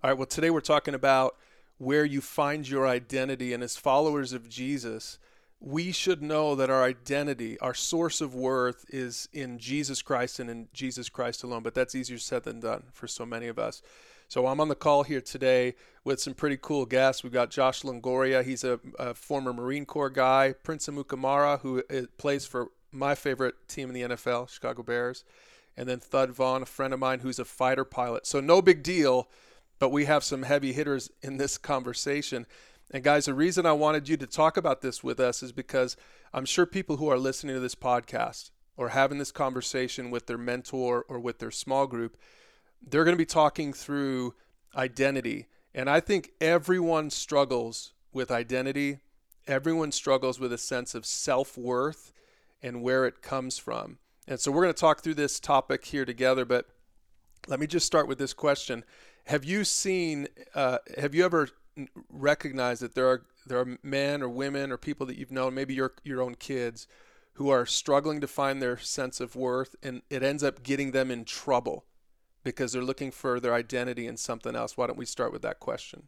All right, well, today we're talking about where you find your identity. And as followers of Jesus, we should know that our identity, our source of worth is in Jesus Christ and in Jesus Christ alone. But that's easier said than done for so many of us. So I'm on the call here today with some pretty cool guests. We've got Josh Longoria. He's a, a former Marine Corps guy. Prince Amukamara, who plays for my favorite team in the NFL, Chicago Bears. And then Thud Vaughn, a friend of mine who's a fighter pilot. So no big deal but we have some heavy hitters in this conversation. And guys, the reason I wanted you to talk about this with us is because I'm sure people who are listening to this podcast or having this conversation with their mentor or with their small group, they're going to be talking through identity. And I think everyone struggles with identity. Everyone struggles with a sense of self worth and where it comes from. And so we're going to talk through this topic here together. But let me just start with this question have you seen? Uh, have you ever recognized that there are there are men or women or people that you've known, maybe your your own kids, who are struggling to find their sense of worth, and it ends up getting them in trouble because they're looking for their identity in something else. Why don't we start with that question?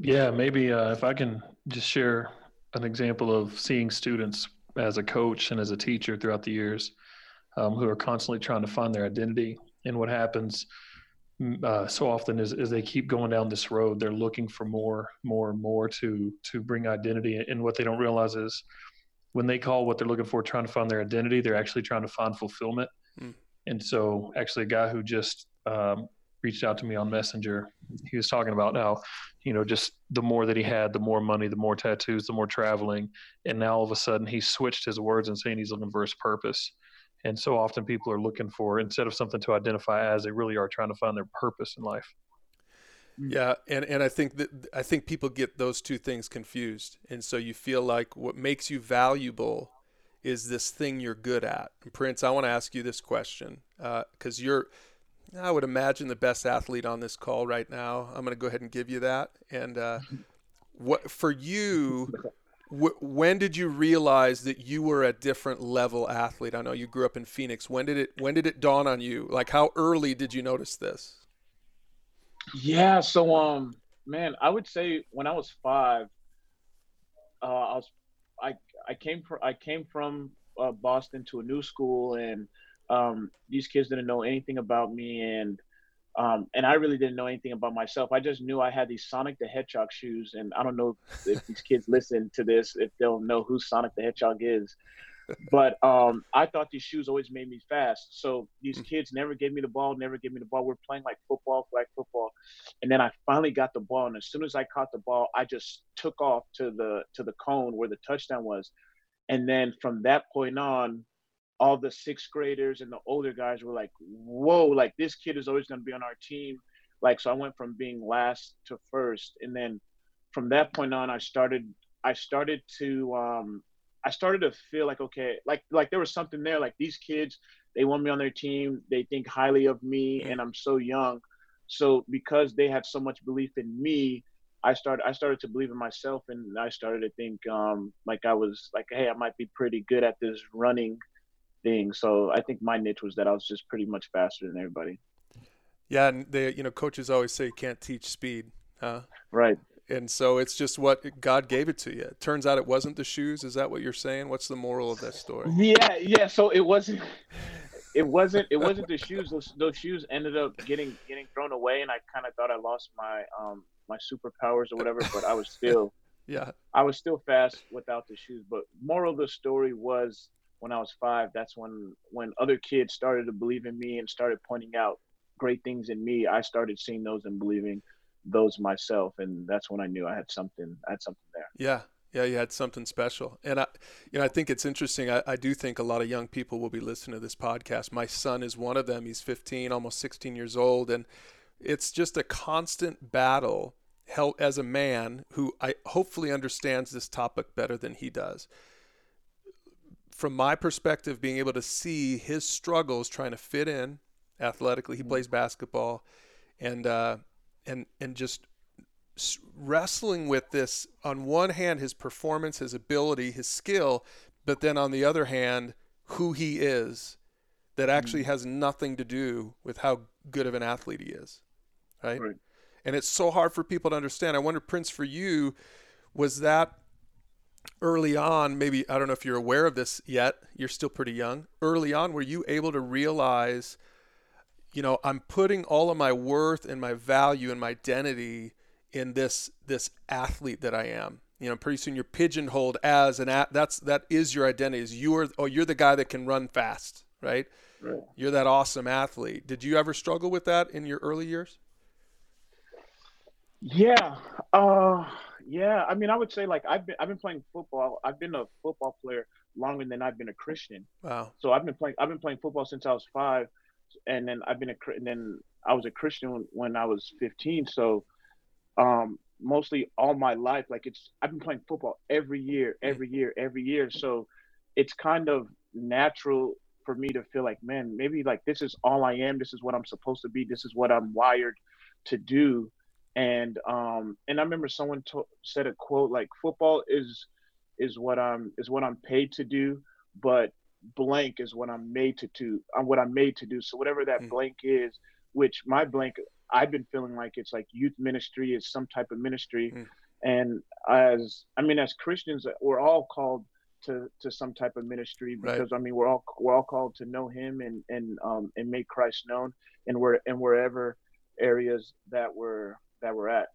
Yeah, maybe uh, if I can just share an example of seeing students as a coach and as a teacher throughout the years um, who are constantly trying to find their identity. And what happens uh, so often as, as they keep going down this road, they're looking for more, more and more to to bring identity. And what they don't realize is when they call what they're looking for trying to find their identity, they're actually trying to find fulfillment. Mm. And so, actually, a guy who just um, reached out to me on Messenger, he was talking about how, you know, just the more that he had, the more money, the more tattoos, the more traveling, and now all of a sudden he switched his words and saying he's looking for his purpose. And so often people are looking for, instead of something to identify as, they really are trying to find their purpose in life. Mm. Yeah, and, and I think that I think people get those two things confused, and so you feel like what makes you valuable is this thing you're good at. And Prince, I want to ask you this question because uh, you're, I would imagine the best athlete on this call right now. I'm going to go ahead and give you that. And uh, what for you? When did you realize that you were a different level athlete? I know you grew up in Phoenix. When did it when did it dawn on you? Like how early did you notice this? Yeah, so um man, I would say when I was 5 uh I was I I came from I came from uh, Boston to a new school and um these kids didn't know anything about me and um, and I really didn't know anything about myself. I just knew I had these Sonic the Hedgehog shoes, and I don't know if these kids listen to this if they'll know who Sonic the Hedgehog is. But um, I thought these shoes always made me fast. So these mm. kids never gave me the ball, never gave me the ball. We're playing like football, flag football, and then I finally got the ball. And as soon as I caught the ball, I just took off to the to the cone where the touchdown was. And then from that point on, all the sixth graders and the older guys were like, whoa, like this kid is always going to be on our team. Like, so I went from being last to first. And then from that point on, I started, I started to, um, I started to feel like, okay, like, like there was something there, like these kids, they want me on their team. They think highly of me and I'm so young. So because they had so much belief in me, I started I started to believe in myself and I started to think um, like I was like hey I might be pretty good at this running thing. So I think my niche was that I was just pretty much faster than everybody. Yeah, and they, you know, coaches always say you can't teach speed, huh? Right. And so it's just what God gave it to you. It turns out it wasn't the shoes. Is that what you're saying? What's the moral of that story? Yeah, yeah. So it wasn't. It wasn't. It wasn't the shoes. Those, those shoes ended up getting getting thrown away, and I kind of thought I lost my um my superpowers or whatever. But I was still. yeah. I was still fast without the shoes. But moral of the story was when I was five, that's when when other kids started to believe in me and started pointing out great things in me. I started seeing those and believing those myself, and that's when I knew I had something. I had something there. Yeah, yeah, you had something special. And I, you know, I think it's interesting. I, I do think a lot of young people will be listening to this podcast. My son is one of them. He's 15, almost 16 years old, and it's just a constant battle. Help as a man who I hopefully understands this topic better than he does from my perspective, being able to see his struggles trying to fit in athletically, he mm-hmm. plays basketball, and uh, and and just wrestling with this. On one hand, his performance, his ability, his skill, but then on the other hand, who he is, that actually mm-hmm. has nothing to do with how good of an athlete he is, right? right. and it's so hard for people to understand. I wonder, Prince, for you, was that early on? Maybe I don't know if you're aware of this yet. You're still pretty young. Early on, were you able to realize, you know, I'm putting all of my worth and my value and my identity in this this athlete that I am? You know, pretty soon you're pigeonholed as an at. That's that is your identity. Is you're oh you're the guy that can run fast, right? Right. You're that awesome athlete. Did you ever struggle with that in your early years? Yeah. Uh yeah. I mean I would say like I've been I've been playing football. I've been a football player longer than I've been a Christian. Wow. So I've been playing I've been playing football since I was 5 and then I've been a and then I was a Christian when, when I was 15. So um mostly all my life like it's I've been playing football every year, every year, every year. So it's kind of natural for me to feel like, man, maybe like this is all I am. This is what I'm supposed to be. This is what I'm wired to do. And um, and I remember someone to- said a quote like, "Football is is what I'm is what I'm paid to do, but blank is what I'm made to do. I'm uh, what I'm made to do. So whatever that mm. blank is, which my blank, I've been feeling like it's like youth ministry is some type of ministry. Mm. And as I mean, as Christians, we're all called to to some type of ministry because right. I mean we're all we're all called to know Him and and um and make Christ known and we're and wherever areas that we're that we're at.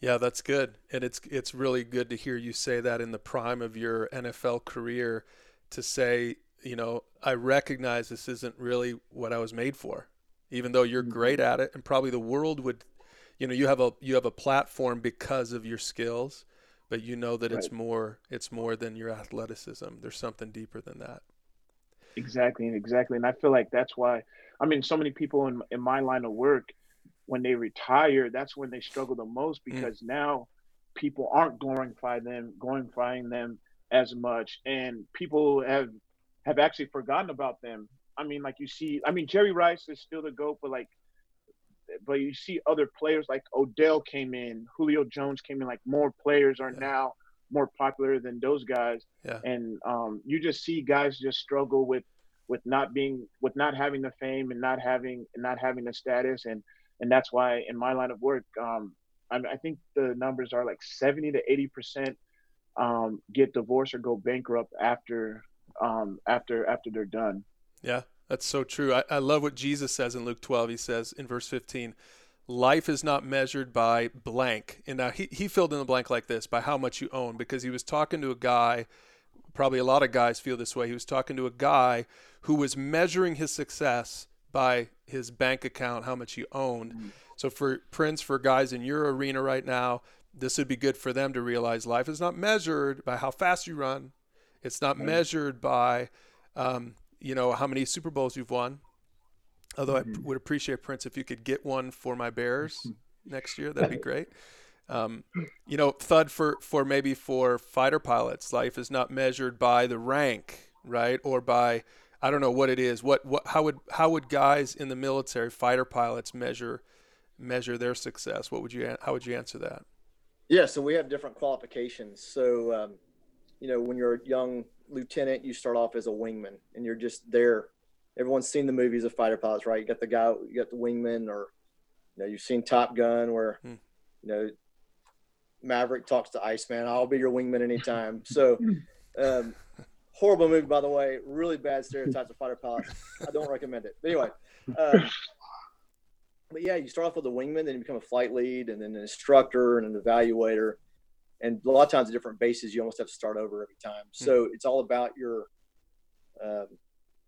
Yeah, that's good, and it's it's really good to hear you say that in the prime of your NFL career, to say you know I recognize this isn't really what I was made for, even though you're mm-hmm. great at it, and probably the world would, you know, you have a you have a platform because of your skills but you know that right. it's more it's more than your athleticism there's something deeper than that exactly exactly and i feel like that's why i mean so many people in, in my line of work when they retire that's when they struggle the most mm. because mm. now people aren't glorifying them glorifying them as much and people have have actually forgotten about them i mean like you see i mean jerry rice is still the goat but like but you see other players like Odell came in, Julio Jones came in. Like more players are yeah. now more popular than those guys, yeah. and um, you just see guys just struggle with with not being with not having the fame and not having and not having the status, and and that's why in my line of work, um, I, I think the numbers are like seventy to eighty percent um, get divorced or go bankrupt after um, after after they're done. Yeah, that's so true. I, I love what Jesus says in Luke 12. He says in verse 15, life is not measured by blank. And now he, he filled in the blank like this by how much you own because he was talking to a guy, probably a lot of guys feel this way. He was talking to a guy who was measuring his success by his bank account, how much he owned. Mm-hmm. So for Prince, for guys in your arena right now, this would be good for them to realize life is not measured by how fast you run. It's not mm-hmm. measured by um, you know how many Super Bowls you've won. Although mm-hmm. I would appreciate Prince if you could get one for my Bears next year, that'd be great. Um, you know, Thud for for maybe for fighter pilots, life is not measured by the rank, right, or by I don't know what it is. What what how would how would guys in the military, fighter pilots, measure measure their success? What would you how would you answer that? Yeah, so we have different qualifications. So, um, you know, when you're a young lieutenant, you start off as a wingman, and you're just there. Everyone's seen the movies of fighter pilots, right? You got the guy, you got the wingman, or you know, you've seen Top Gun, where hmm. you know Maverick talks to Iceman. I'll be your wingman anytime. So, um, horrible movie, by the way. Really bad stereotypes of fighter pilots. I don't recommend it. But anyway, um, but yeah, you start off with a wingman, then you become a flight lead, and then an instructor and an evaluator and a lot of times at different bases you almost have to start over every time hmm. so it's all about your um,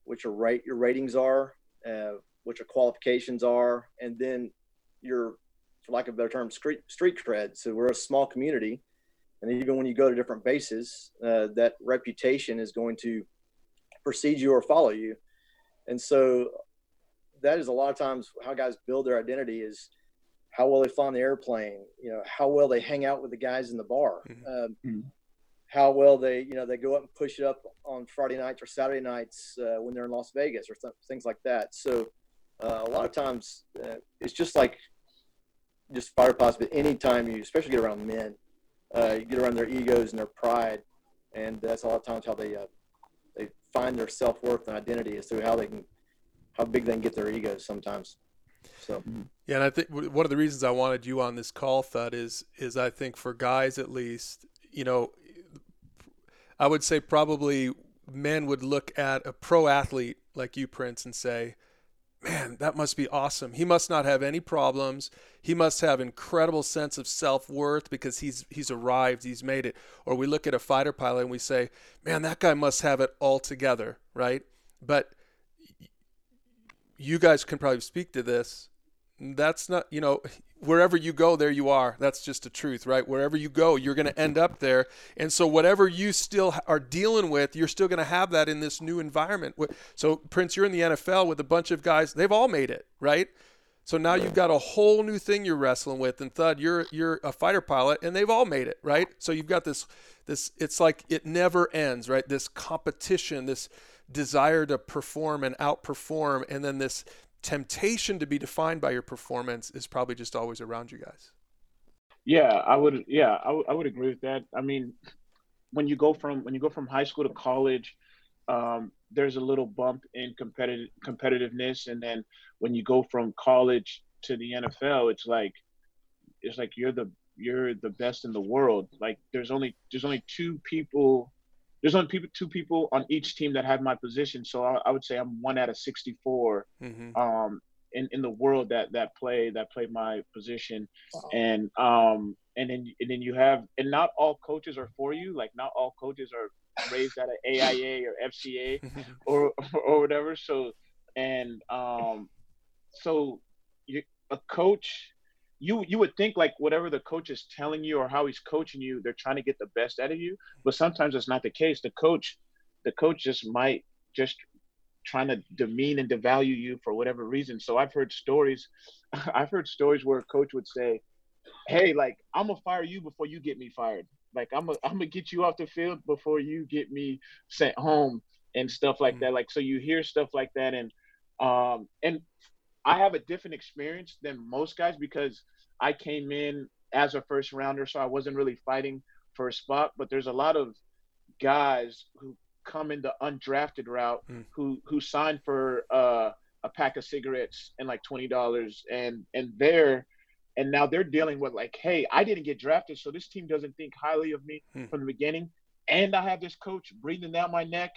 what your rate your ratings are uh, what your qualifications are and then your for lack of a better term street street cred so we're a small community and even when you go to different bases uh, that reputation is going to precede you or follow you and so that is a lot of times how guys build their identity is how well they fly on the airplane, you know, how well they hang out with the guys in the bar, mm-hmm. Um, mm-hmm. how well they, you know, they go up and push it up on Friday nights or Saturday nights uh, when they're in Las Vegas or th- things like that. So uh, a lot of times uh, it's just like just fire pilots, but anytime you, especially get around men, uh, get around their egos and their pride, and that's a lot of times how they uh, they find their self worth and identity as to how they can, how big they can get their egos sometimes. So yeah, and I think one of the reasons I wanted you on this call, Thud, is is I think for guys at least, you know, I would say probably men would look at a pro athlete like you, Prince, and say, man, that must be awesome. He must not have any problems. He must have incredible sense of self-worth because he's he's arrived, he's made it. Or we look at a fighter pilot and we say, man, that guy must have it all together, right? But you guys can probably speak to this. That's not, you know, wherever you go, there you are. That's just the truth, right? Wherever you go, you're going to end up there. And so, whatever you still are dealing with, you're still going to have that in this new environment. So, Prince, you're in the NFL with a bunch of guys, they've all made it, right? So now you've got a whole new thing you're wrestling with, and Thud, you're you're a fighter pilot, and they've all made it, right? So you've got this this. It's like it never ends, right? This competition, this desire to perform and outperform, and then this temptation to be defined by your performance is probably just always around you guys. Yeah, I would. Yeah, I, w- I would agree with that. I mean, when you go from when you go from high school to college, um, there's a little bump in competitive competitiveness, and then when you go from college to the NFL, it's like it's like you're the you're the best in the world. Like there's only there's only two people there's only people, two people on each team that have my position. So I, I would say I'm one out of 64 mm-hmm. um, in, in the world that that play that play my position. Wow. And um, and then and then you have and not all coaches are for you. Like not all coaches are raised at an AIA or FCA or or whatever. So and um, so you, a coach you you would think like whatever the coach is telling you or how he's coaching you, they're trying to get the best out of you. But sometimes it's not the case. The coach, the coach just might just trying to demean and devalue you for whatever reason. So I've heard stories, I've heard stories where a coach would say, "Hey, like I'm gonna fire you before you get me fired. Like I'm gonna I'm gonna get you off the field before you get me sent home and stuff like mm-hmm. that. Like so you hear stuff like that and um and I have a different experience than most guys because I came in as a first rounder, so I wasn't really fighting for a spot. But there's a lot of guys who come in the undrafted route mm. who who signed for uh, a pack of cigarettes and like twenty dollars, and and they're and now they're dealing with like, hey, I didn't get drafted, so this team doesn't think highly of me mm. from the beginning, and I have this coach breathing down my neck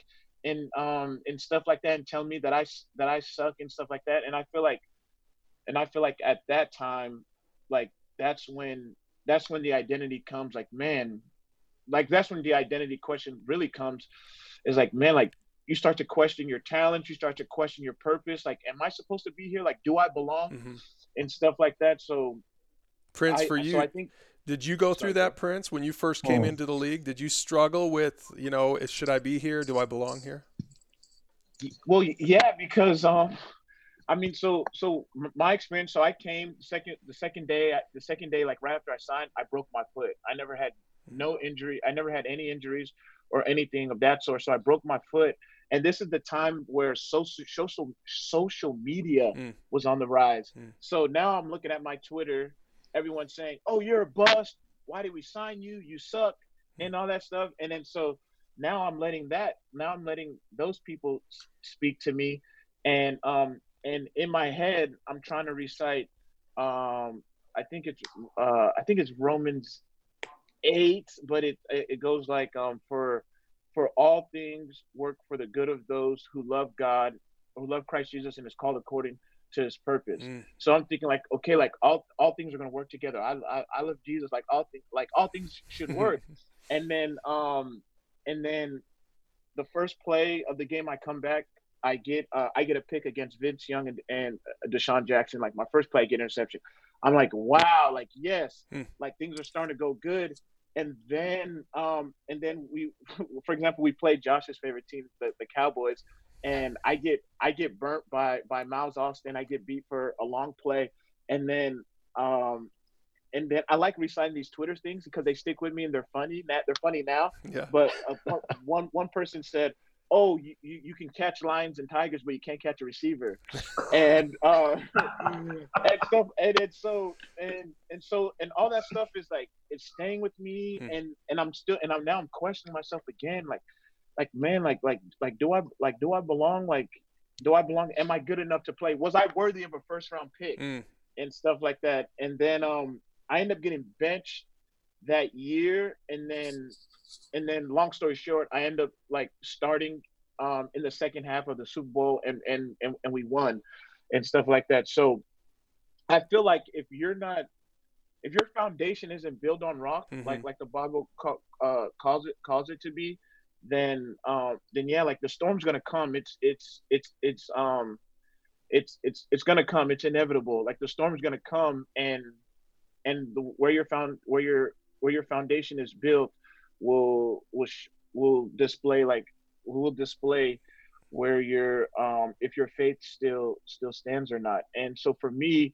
and um and stuff like that and telling me that I that I suck and stuff like that. And I feel like and I feel like at that time like that's when that's when the identity comes like man like that's when the identity question really comes. Is like man like you start to question your talent you start to question your purpose. Like am I supposed to be here? Like do I belong? Mm-hmm. and stuff like that. So Prince I, for you so I think did you go through that, Prince, when you first came oh. into the league? Did you struggle with, you know, should I be here? Do I belong here? Well, yeah, because um, I mean, so so my experience. So I came second the second day. The second day, like right after I signed, I broke my foot. I never had no injury. I never had any injuries or anything of that sort. So I broke my foot, and this is the time where social social social media mm. was on the rise. Mm. So now I'm looking at my Twitter everyone saying, "Oh, you're a bust. Why did we sign you? You suck," and all that stuff. And then so now I'm letting that now I'm letting those people speak to me, and um and in my head I'm trying to recite um I think it's uh I think it's Romans eight, but it it goes like um for for all things work for the good of those who love God, who love Christ Jesus, and is called according to his purpose. Mm. So I'm thinking like, okay, like all all things are gonna work together. I I, I love Jesus. Like all things like all things should work. and then um and then the first play of the game, I come back. I get uh, I get a pick against Vince Young and, and DeSean Jackson. Like my first play, I get interception. I'm like, wow, like yes, mm. like things are starting to go good. And then um and then we, for example, we played Josh's favorite team, the, the Cowboys, and I get I get burnt by by Miles Austin. I get beat for a long play, and then um, and then I like reciting these Twitter things because they stick with me and they're funny. Matt, They're funny now. Yeah. But uh, one one person said, "Oh, you, you can catch lions and tigers, but you can't catch a receiver," and uh, and stuff. And it's so and and so and all that stuff is like it's staying with me, mm. and and I'm still and I'm now I'm questioning myself again, like like man like like like do i like do i belong like do I belong? Am I good enough to play? Was I worthy of a first round pick Mm. and stuff like that? And then um, I end up getting benched that year, and then and then long story short, I end up like starting um, in the second half of the Super Bowl, and and and, and we won, and stuff like that. So I feel like if you're not if your foundation isn't built on rock, Mhm. like like the Bible ca- uh, calls it calls it to be, then um, then yeah, like the storm's gonna come. It's it's it's it's um it's it's it's gonna come. It's inevitable. Like the storm's gonna come, and and the, where your found where your where your foundation is built will will will display like will display where your um if your faith still still stands or not. And so for me,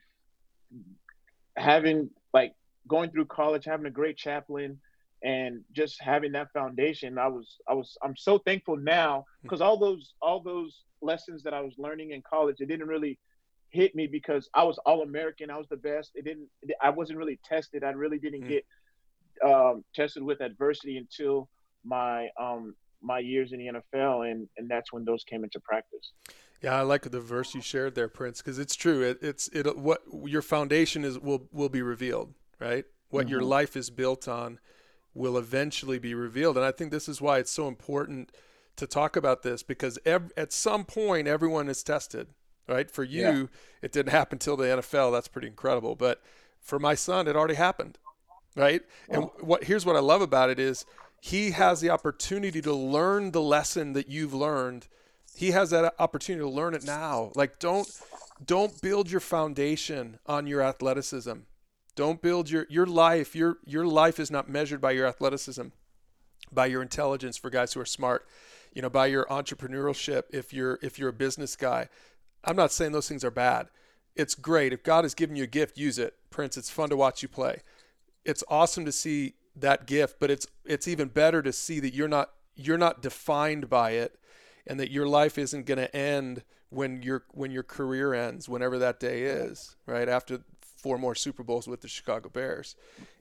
having like going through college, having a great chaplain, and just having that foundation, I was I was I'm so thankful now because all those all those lessons that I was learning in college, it didn't really hit me because I was all American. I was the best. It didn't. I wasn't really tested. I really didn't Mm. get um, tested with adversity until my um, my years in the NFL, and and that's when those came into practice. Yeah, I like the verse you shared there, Prince, because it's true. It, it's it what your foundation is will will be revealed, right? What your Mhm. life is built on will eventually be revealed, and I think this is why it's so important to talk about this because ev- at some point everyone is tested, right? For you, Yeah. it didn't happen till the NFL. That's pretty incredible, but for my son, it already happened, right? And what here's what I love about it is he has the opportunity to learn the lesson that you've learned he has that opportunity to learn it now like don't don't build your foundation on your athleticism don't build your your life your your life is not measured by your athleticism by your intelligence for guys who are smart you know by your entrepreneurship if you're if you're a business guy. I'm not saying those things are bad. It's great. If god has given you a gift use it. Prince it's fun to watch you play. It's awesome to see that gift but it's it's even better to see that you're not you're not defined by it and that your life isn't going to end when your when your career ends whenever that day is right? After four more super bowls with the chicago bears.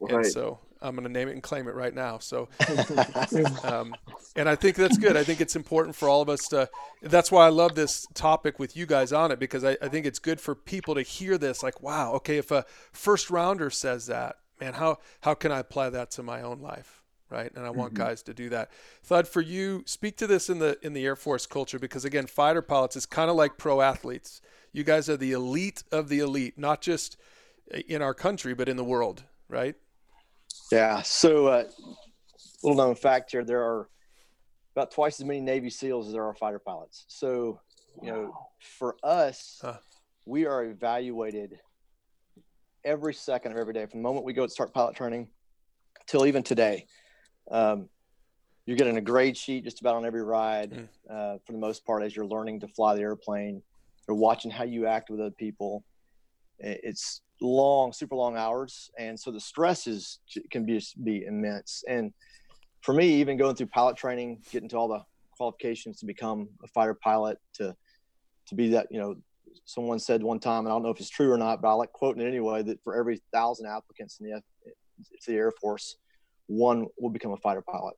And so i'm going to name it and claim it right now. So um, and i think that's good. I think it's important for all of us to that's why i love this topic with you guys on it because I, I think it's good for people to hear this like wow okay if a first rounder says that man how how can i apply that to my own life right? And i want guys to do that. Thud for you speak to this in the in the air force culture because again fighter pilots is kind of like pro athletes. You guys are the elite of the elite not just in our country but in the world right Yeah. So, uh, little known fact here: there are about twice as many Navy SEALs as there are fighter pilots. So, you know, for us, Huh. we are evaluated every second of every day from the moment we go to start pilot training till even today. Um, you're getting a grade sheet just about on every ride, Mm. uh, for the most part, as you're learning to fly the airplane. They're watching how you act with other people. It's long, super long hours, and so the stress is can be be immense. And for me, even going through pilot training, getting to all the qualifications to become a fighter pilot, to to be that, you know, someone said one time, and I don't know if it's true or not, but I like quoting it anyway, that for every thousand applicants in the F- to the Air Force, one will become a fighter pilot.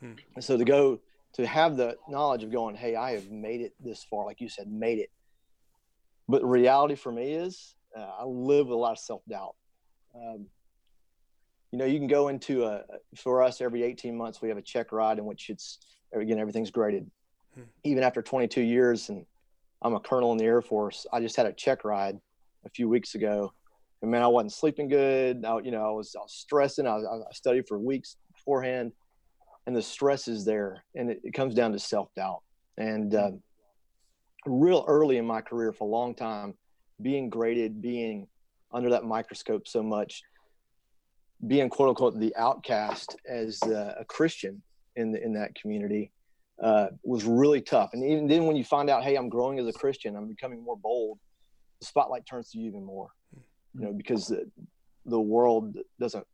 Hmm. And so to go to have the knowledge of going, hey, I have made it this far, like you said, made it. But the reality for me is, uh, I live with a lot of self doubt. Um, you know, you can go into a for us every 18 months we have a check ride in which it's again everything's graded. Hmm. Even after 22 years, and I'm a colonel in the Air Force, I just had a check ride a few weeks ago, and man, I wasn't sleeping good. I, you know, I was, I was stressing. I, I studied for weeks beforehand, and the stress is there, and it, it comes down to self doubt. And uh, real early in my career, for a long time, being graded, being under that microscope so much, being quote unquote the outcast as uh, a Christian in the, in that community uh, was really tough. And even then, when you find out, hey, I'm growing as a Christian, I'm becoming more bold, the spotlight turns to you even more. You know, because the, the world doesn't.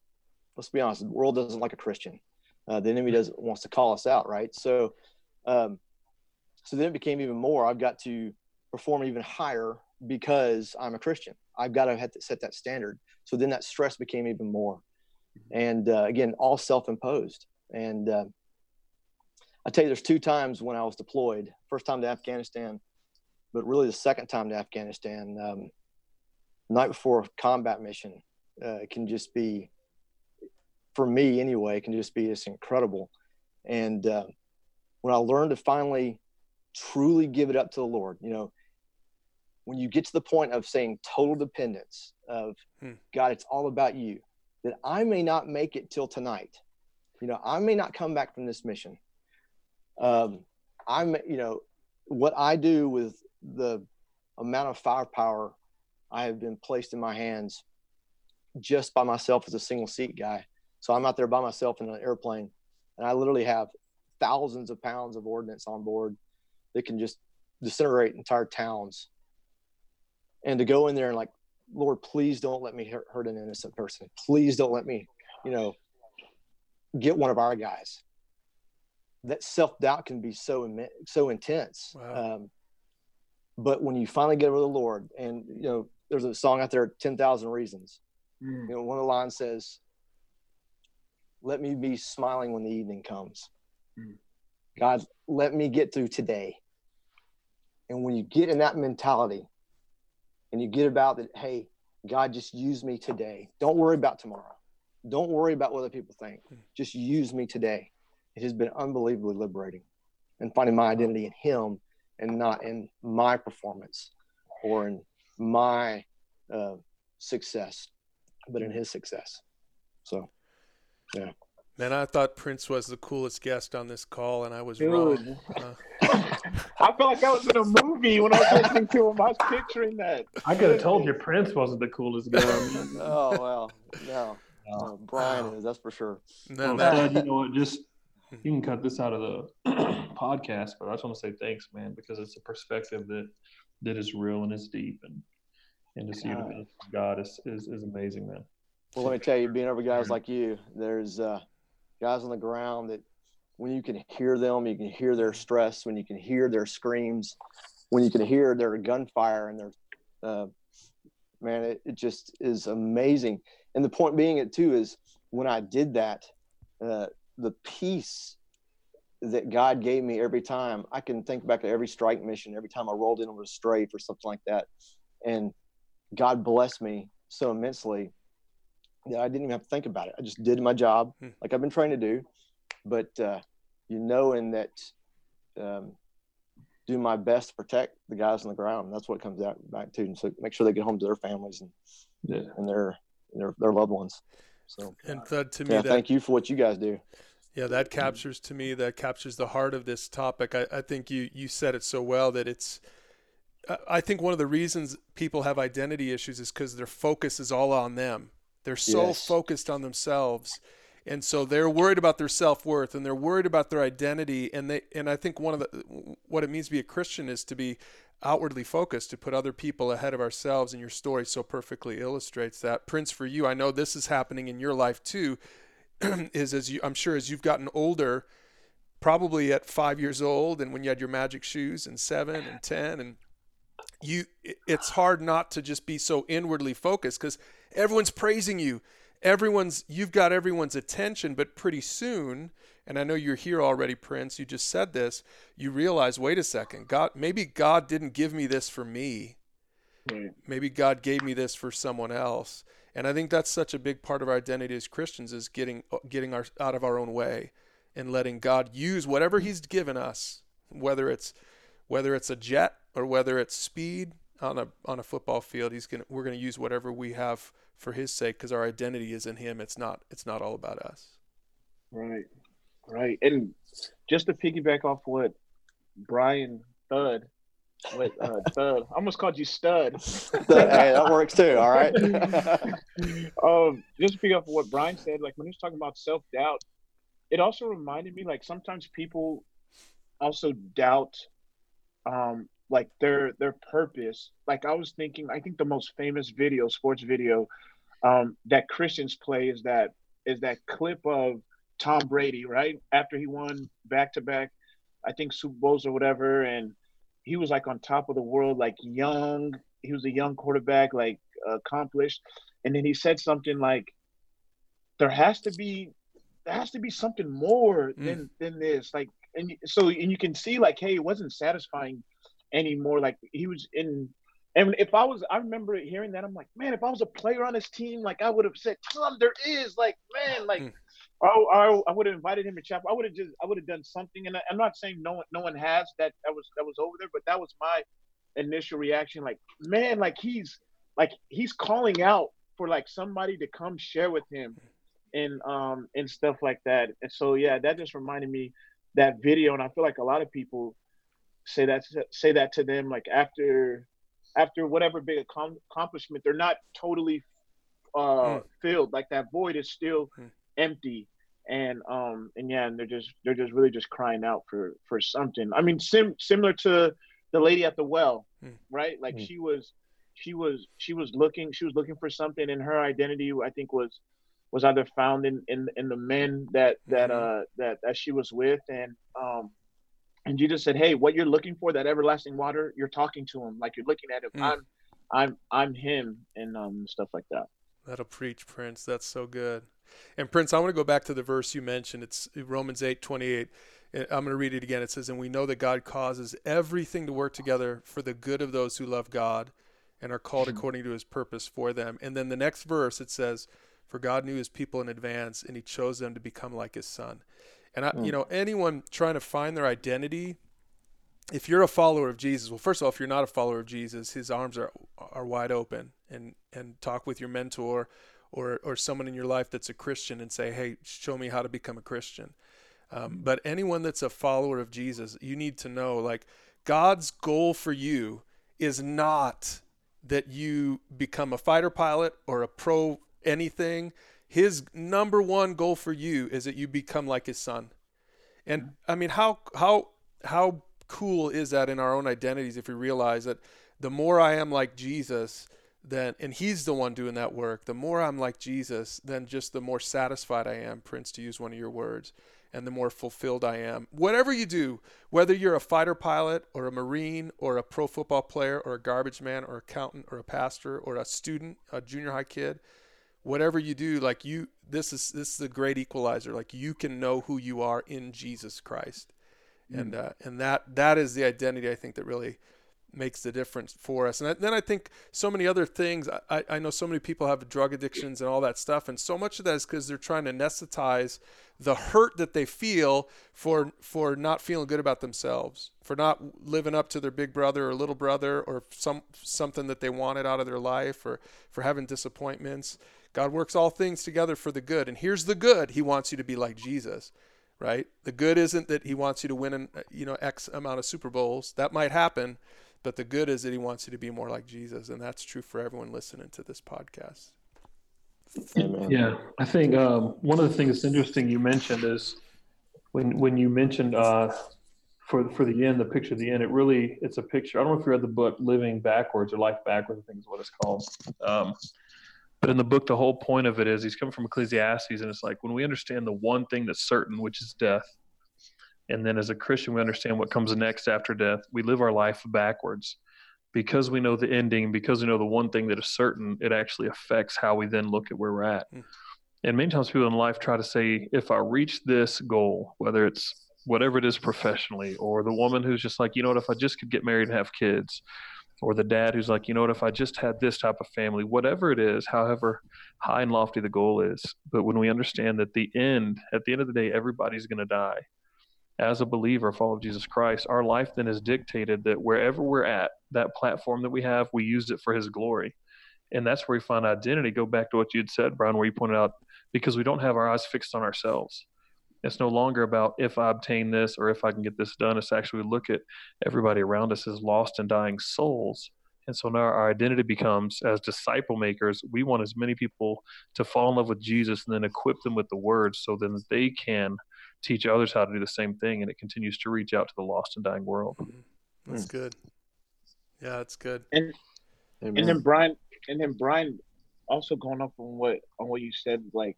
Let's be honest, the world doesn't like a Christian. Uh, the enemy doesn't wants to call us out, right? So, um, so then it became even more. I've got to perform even higher because I'm a Christian. I've got to have to set that standard. So then that stress became even more, and uh, again, all self-imposed. And uh, I tell you, there's two times when I was deployed. First time to Afghanistan, but really the second time to Afghanistan, um, night before combat mission, uh, can just be, for me anyway, can just be just incredible. And uh, when I learned to finally truly give it up to the Lord, you know, when you get to the point of saying total dependence of hmm. God, it's all about you, that I may not make it till tonight. You know, I may not come back from this mission. Um, I'm, you know, what I do with the amount of firepower I have been placed in my hands just by myself as a single seat guy. So I'm out there by myself in an airplane, and I literally have thousands of pounds of ordnance on board that can just disintegrate entire towns. And to go in there and like, Lord, please don't let me hurt, hurt an innocent person. Please don't let me, you know, get one of our guys. That self doubt can be so so intense. Wow. Um, but when you finally get over the Lord, and you know, there's a song out there, Ten Thousand Reasons. Mm. You know, one of the lines says, "Let me be smiling when the evening comes." Mm. God, let me get through today. And when you get in that mentality, and you get about that, hey, God, just use me today. Don't worry about tomorrow. Don't worry about what other people think. Mm. Just use me today. It has been unbelievably liberating, and finding my identity in Him and not in my performance or in my uh, success, but in his success. So, yeah. Man, I thought Prince was the coolest guest on this call, and I was Dude. wrong. Uh, I felt like I was in a movie when I was listening to him. I was picturing that. I could have told you Prince wasn't the coolest guy. oh well, no, no, Brian is. That's for sure. No, well, you know what? Just you can cut this out of the podcast, but I just want to say thanks, man, because it's a perspective that that is real and is deep, and and to see God. the God is, is is amazing, man. Well, let me tell you, being over guys like you, there's uh, guys on the ground that when you can hear them, you can hear their stress, when you can hear their screams, when you can hear their gunfire and their uh, man, it, it just is amazing. And the point being, it too is when I did that, uh, the peace that God gave me every time. I can think back to every strike mission, every time I rolled in on a strafe or something like that. And God blessed me so immensely that I didn't even have to think about it. I just did my job hmm. like I've been trained to do. But uh, you knowing that um, do my best to protect the guys on the ground. That's what comes out back to. And so make sure they get home to their families and yeah. and their, their their loved ones. So and Thud, to me, yeah, that, thank you for what you guys do. Yeah, that captures to me that captures the heart of this topic. I, I think you you said it so well that it's. I think one of the reasons people have identity issues is because their focus is all on them. They're so yes. focused on themselves, and so they're worried about their self worth and they're worried about their identity. And they and I think one of the what it means to be a Christian is to be outwardly focused, to put other people ahead of ourselves. And your story so perfectly illustrates that. Prince, for you, I know this is happening in your life too. is as you, I'm sure as you've gotten older, probably at five years old, and when you had your magic shoes, and seven and ten, and you, it's hard not to just be so inwardly focused because everyone's praising you. Everyone's you've got everyone's attention, but pretty soon, and I know you're here already, Prince. You just said this. You realize, wait a second, God, maybe God didn't give me this for me. Right. Maybe God gave me this for someone else and I think that's such a big part of our identity as Christians is getting uh, getting our out of our own way and letting God use whatever He's given us, whether it's whether it's a jet or whether it's speed on a on a football field. He's gonna we're gonna use whatever we have for His sake because our identity is in Him. It's not it's not all about us. Right, right, and just to piggyback off what Brian Thud Wait, uh, stud. I almost called you stud. hey, that works too. All right. um, just to pick up what Brian said, like when he was talking about self doubt, it also reminded me like sometimes people also doubt, um, like their their purpose. Like I was thinking, I think the most famous video, sports video, um, that Christians play is that is that clip of Tom Brady, right after he won back to back, I think Super Bowls or whatever, and he was like on top of the world, like young. He was a young quarterback, like accomplished. And then he said something like, "There has to be, there has to be something more mm. than than this." Like, and so and you can see like, hey, it wasn't satisfying anymore. Like he was in and if I was, I remember hearing that, I'm like, man, if I was a player on this team, like I would have said, Tom, there is, like, man, like, mm. I, I, I would have invited him to chapel. I would have just, I would have done something. And I, am not saying no one, no one has that. That was, that was over there, but that was my initial reaction. Like, man, like he's, like he's calling out for like somebody to come share with him, and um and stuff like that. And so yeah, that just reminded me that video, and I feel like a lot of people say that say that to them like after after whatever big accomplishment, they're not totally uh, mm. filled. Like that void is still mm. empty. And um and yeah, and they're just they're just really just crying out for for something. I mean, sim- similar to the lady at the well, mm. right? Like hmm. she was she was she was looking she was looking for something, and her identity I think was was either found in in, in the men that that mm-hmm. uh that that she was with, and um and Jesus said, "Hey, what you're looking for, that everlasting water, you're talking to him like you're looking at him. Mm. I'm, I'm, I'm him, and um, stuff like that." That'll preach, Prince. That's so good. And Prince, I want to go back to the verse you mentioned. It's Romans eight twenty eight. I'm going to read it again. It says, "And we know that God causes everything to work together for the good of those who love God, and are called mm. according to His purpose for them." And then the next verse it says, "For God knew His people in advance, and He chose them to become like His Son." And I, mm. you know, anyone trying to find their identity, if you're a follower of Jesus, well, first of all, if you're not a follower of Jesus, his arms are are wide open, and and talk with your mentor, or or someone in your life that's a Christian, and say, hey, show me how to become a Christian. Um, but anyone that's a follower of Jesus, you need to know, like, God's goal for you is not that you become a fighter pilot or a pro anything his number one goal for you is that you become like his son. And I mean, how how how cool is that in our own identities if we realize that the more I am like Jesus, then and he's the one doing that work, the more I'm like Jesus, then just the more satisfied I am, Prince, to use one of your words, and the more fulfilled I am. Whatever you do, whether you're a fighter pilot or a Marine or a pro football player or a garbage man or accountant or a pastor or a student, a junior high kid, whatever you do like you this is this is a great equalizer like you can know who you are in jesus christ mm. and uh, and that that is the identity i think that really makes the difference for us and then i think so many other things I, I know so many people have drug addictions and all that stuff and so much of that is because they're trying to anesthetize the hurt that they feel for for not feeling good about themselves for not living up to their big brother or little brother or some something that they wanted out of their life or for having disappointments God works all things together for the good. And here's the good. He wants you to be like Jesus, right? The good isn't that he wants you to win, an, you know, X amount of Super Bowls. That might happen. But the good is that he wants you to be more like Jesus. And that's true for everyone listening to this podcast. Amen. Yeah. I think um, one of the things that's interesting you mentioned is when, when you mentioned uh, for, for the end, the picture of the end, it really, it's a picture. I don't know if you read the book Living Backwards or Life Backwards, I think is what it's called. Um, but in the book, the whole point of it is he's coming from Ecclesiastes, and it's like when we understand the one thing that's certain, which is death, and then as a Christian, we understand what comes next after death, we live our life backwards. Because we know the ending, because we know the one thing that is certain, it actually affects how we then look at where we're at. Mm. And many times people in life try to say, if I reach this goal, whether it's whatever it is professionally, or the woman who's just like, you know what, if I just could get married and have kids, or the dad who's like, you know what, if I just had this type of family, whatever it is, however high and lofty the goal is. But when we understand that the end, at the end of the day, everybody's going to die. As a believer, a follower of Jesus Christ, our life then is dictated that wherever we're at, that platform that we have, we use it for His glory. And that's where we find identity. Go back to what you'd said, Brian, where you pointed out, because we don't have our eyes fixed on ourselves it's no longer about if I obtain this or if I can get this done. It's actually look at everybody around us as lost and dying souls. And so now our identity becomes as disciple makers, we want as many people to fall in love with Jesus and then equip them with the word so then they can teach others how to do the same thing and it continues to reach out to the lost and dying world. That's mm. good. Yeah, that's good. And Amen. and then Brian and then Brian also going up on what on what you said, like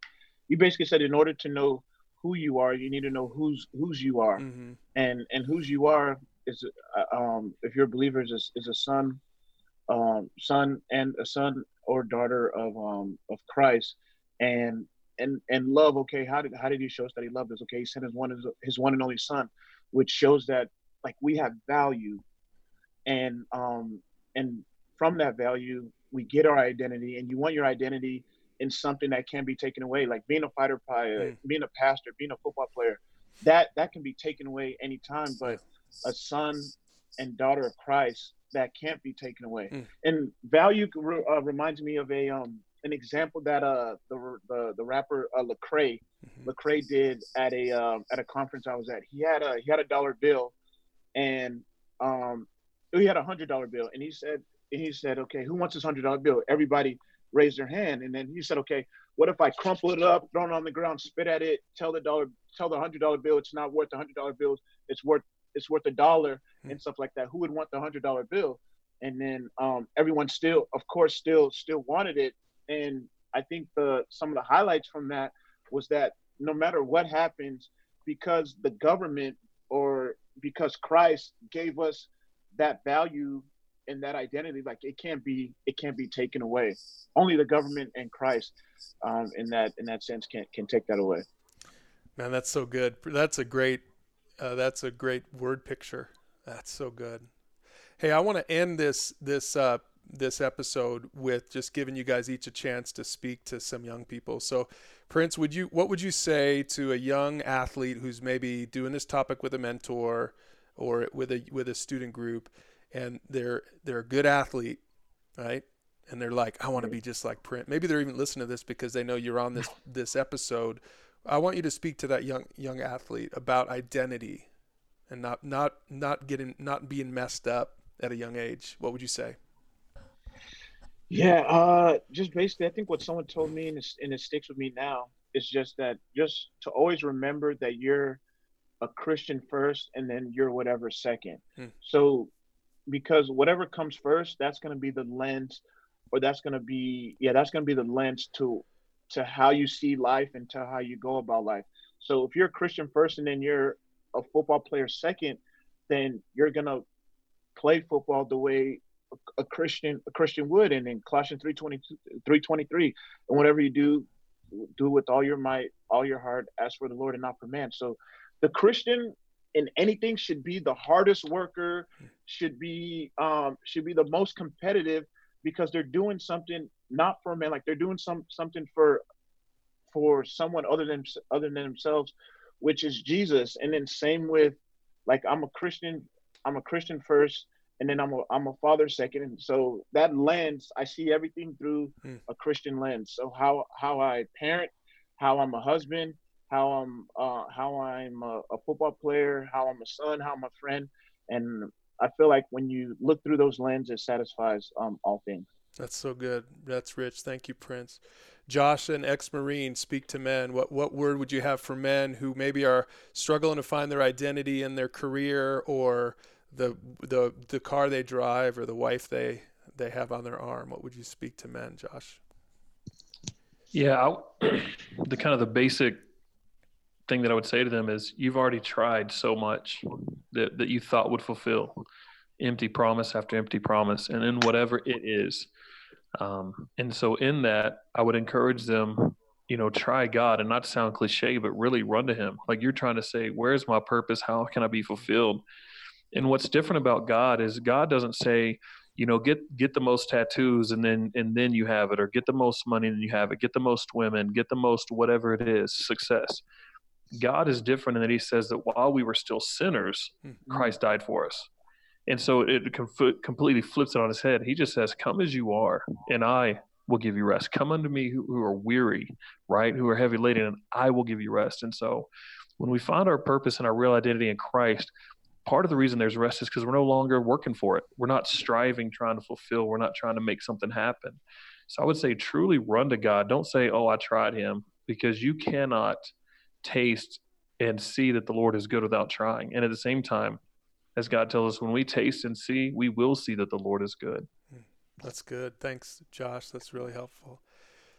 you basically said in order to know who you are, you need to know who's who's you are, mm-hmm. and and whose you are is uh, um, if you're a believer is a, is a son, um, son and a son or daughter of um, of Christ, and and and love. Okay, how did how did he show us that he loved us? Okay, he sent his one is his one and only son, which shows that like we have value, and um, and from that value we get our identity. And you want your identity in something that can be taken away, like being a fighter pilot, mm. being a pastor, being a football player. That that can be taken away anytime. But a son and daughter of Christ that can't be taken away. Mm. And value uh, reminds me of a um an example that uh the the, the rapper uh, Lecrae mm-hmm. Lecrae did at a um, at a conference I was at. He had a he had a dollar bill, and um he had a hundred dollar bill, and he said and he said, okay, who wants this hundred dollar bill? Everybody raised their hand, and then he said, okay, what if I crumple it up, throw it on the ground, spit at it, tell the dollar, tell the hundred dollar bill it's not worth the hundred dollar bill, it's worth it's worth a dollar mm-hmm. and stuff like that. Who would want the hundred dollar bill? And then um, everyone still, of course, still still wanted it. And I think the some of the highlights from that was that no matter what happens, because the government or because Christ gave us that value and that identity, like it can't be it can't be taken away. Only the government and Christ, um, in that in that sense, can can take that away. Man, that's so good. That's a great uh, that's a great word picture. That's so good. Hey, I want to end this this uh, this episode with just giving you guys each a chance to speak to some young people. So, Prince, would you what would you say to a young athlete who's maybe doing this topic with a mentor or with a with a student group, and they're they're a good athlete, right? And they're like, I want to be just like Prince. Maybe they're even listening to this because they know you're on this this episode I want you to speak to that young young athlete about identity and not not not getting not being messed up at a young age. What would you say? Yeah, uh, just basically, I think what someone told me and it, and it sticks with me now is just that just to always remember that you're a Christian first and then you're whatever second. Hmm. So because whatever comes first, that's going to be the lens or that's going to be yeah, that's going to be the lens to to how you see life and to how you go about life. So if you're a Christian first and then you're a football player second, then you're gonna play football the way a Christian a Christian would. And in Colossians 322, 323, and whatever you do, do with all your might, all your heart, ask for the Lord and not for man. So the Christian in anything should be the hardest worker, should be um, should be the most competitive because they're doing something not for man, like they're doing some something for for someone other than other than themselves, which is Jesus. And then same with like I'm a Christian, I'm a Christian first, and then I'm a I'm a father second. And so that lens, I see everything through hmm. a Christian lens. So how how I parent, how I'm a husband, how I'm uh, how I'm a, a football player, how I'm a son, how I'm a friend, and I feel like when you look through those lenses, it satisfies um, all things. That's so good. That's rich. Thank you, Prince. Josh, an ex-marine, speak to men. What what word would you have for men who maybe are struggling to find their identity in their career or the the the car they drive or the wife they they have on their arm? What would you speak to men, Josh? Yeah, I, the kind of the basic thing that I would say to them is you've already tried so much that, that you thought would fulfill empty promise after empty promise and in whatever it is um, and so in that i would encourage them you know try god and not sound cliche but really run to him like you're trying to say where's my purpose how can i be fulfilled and what's different about god is god doesn't say you know get get the most tattoos and then and then you have it or get the most money and you have it get the most women get the most whatever it is success god is different in that he says that while we were still sinners mm-hmm. christ died for us and so it com- completely flips it on his head. He just says, Come as you are, and I will give you rest. Come unto me who, who are weary, right? Who are heavy laden, and I will give you rest. And so when we find our purpose and our real identity in Christ, part of the reason there's rest is because we're no longer working for it. We're not striving, trying to fulfill. We're not trying to make something happen. So I would say truly run to God. Don't say, Oh, I tried him, because you cannot taste and see that the Lord is good without trying. And at the same time, as God tells us, when we taste and see, we will see that the Lord is good. Hmm. That's good. Thanks, Josh. That's really helpful.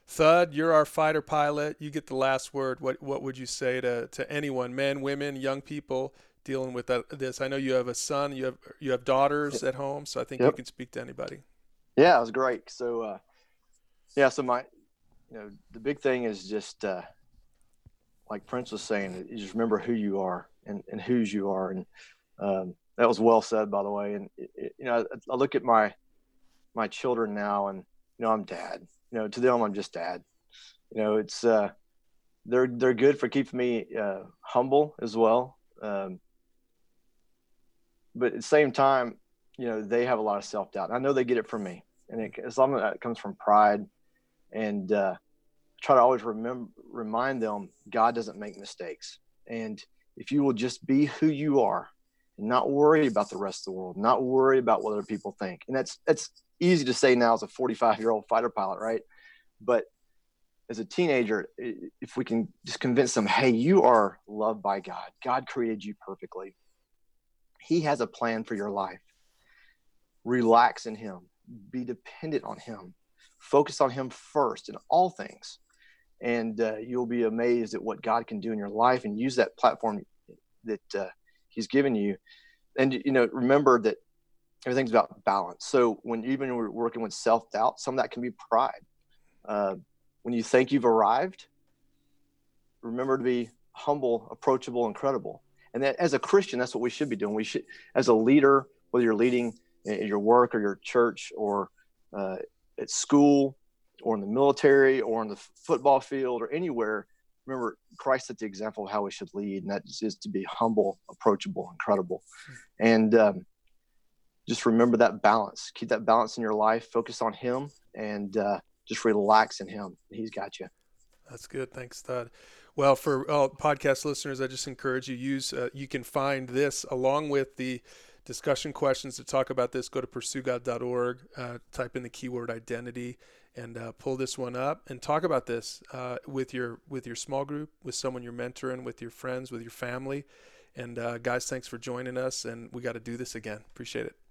Thud, you're our fighter pilot. You get the last word. What what would you say to, to anyone, men, women, young people dealing with that, this? I know you have a son. You have you have daughters at home, so I think yep. you can speak to anybody. Yeah, it was great. So, uh, yeah, so my, you know, the big thing is just uh, like Prince was saying, you just remember who you are and, and whose you are, and um, that was well said, by the way. And it, you know, I look at my my children now, and you know, I'm dad. You know, to them, I'm just dad. You know, it's uh, they're they're good for keeping me uh, humble as well. Um, but at the same time, you know, they have a lot of self doubt. I know they get it from me, and it, as long as that comes from pride, and uh, try to always remember remind them God doesn't make mistakes, and if you will just be who you are and not worry about the rest of the world, not worry about what other people think. And that's that's easy to say now as a 45 year old fighter pilot, right? But as a teenager, if we can just convince them, hey, you are loved by God. God created you perfectly. He has a plan for your life. Relax in Him. Be dependent on Him. Focus on Him first in all things. And uh, you'll be amazed at what God can do in your life and use that platform that uh, he's given you and you know remember that everything's about balance so when even when we're working with self-doubt some of that can be pride uh, when you think you've arrived remember to be humble approachable and credible and that as a christian that's what we should be doing we should as a leader whether you're leading in your work or your church or uh, at school or in the military or in the football field or anywhere remember Christ set the example of how we should lead, and that is to be humble, approachable, incredible, and um, just remember that balance. Keep that balance in your life. Focus on Him, and uh, just relax in Him. He's got you. That's good. Thanks, Todd. Well, for all podcast listeners, I just encourage you use. Uh, you can find this along with the discussion questions to talk about this. Go to pursuegod.org. Uh, type in the keyword identity and uh, pull this one up and talk about this uh, with your with your small group, with someone you're mentoring, with your friends, with your family. And uh, guys, thanks for joining us. And we got to do this again. Appreciate it.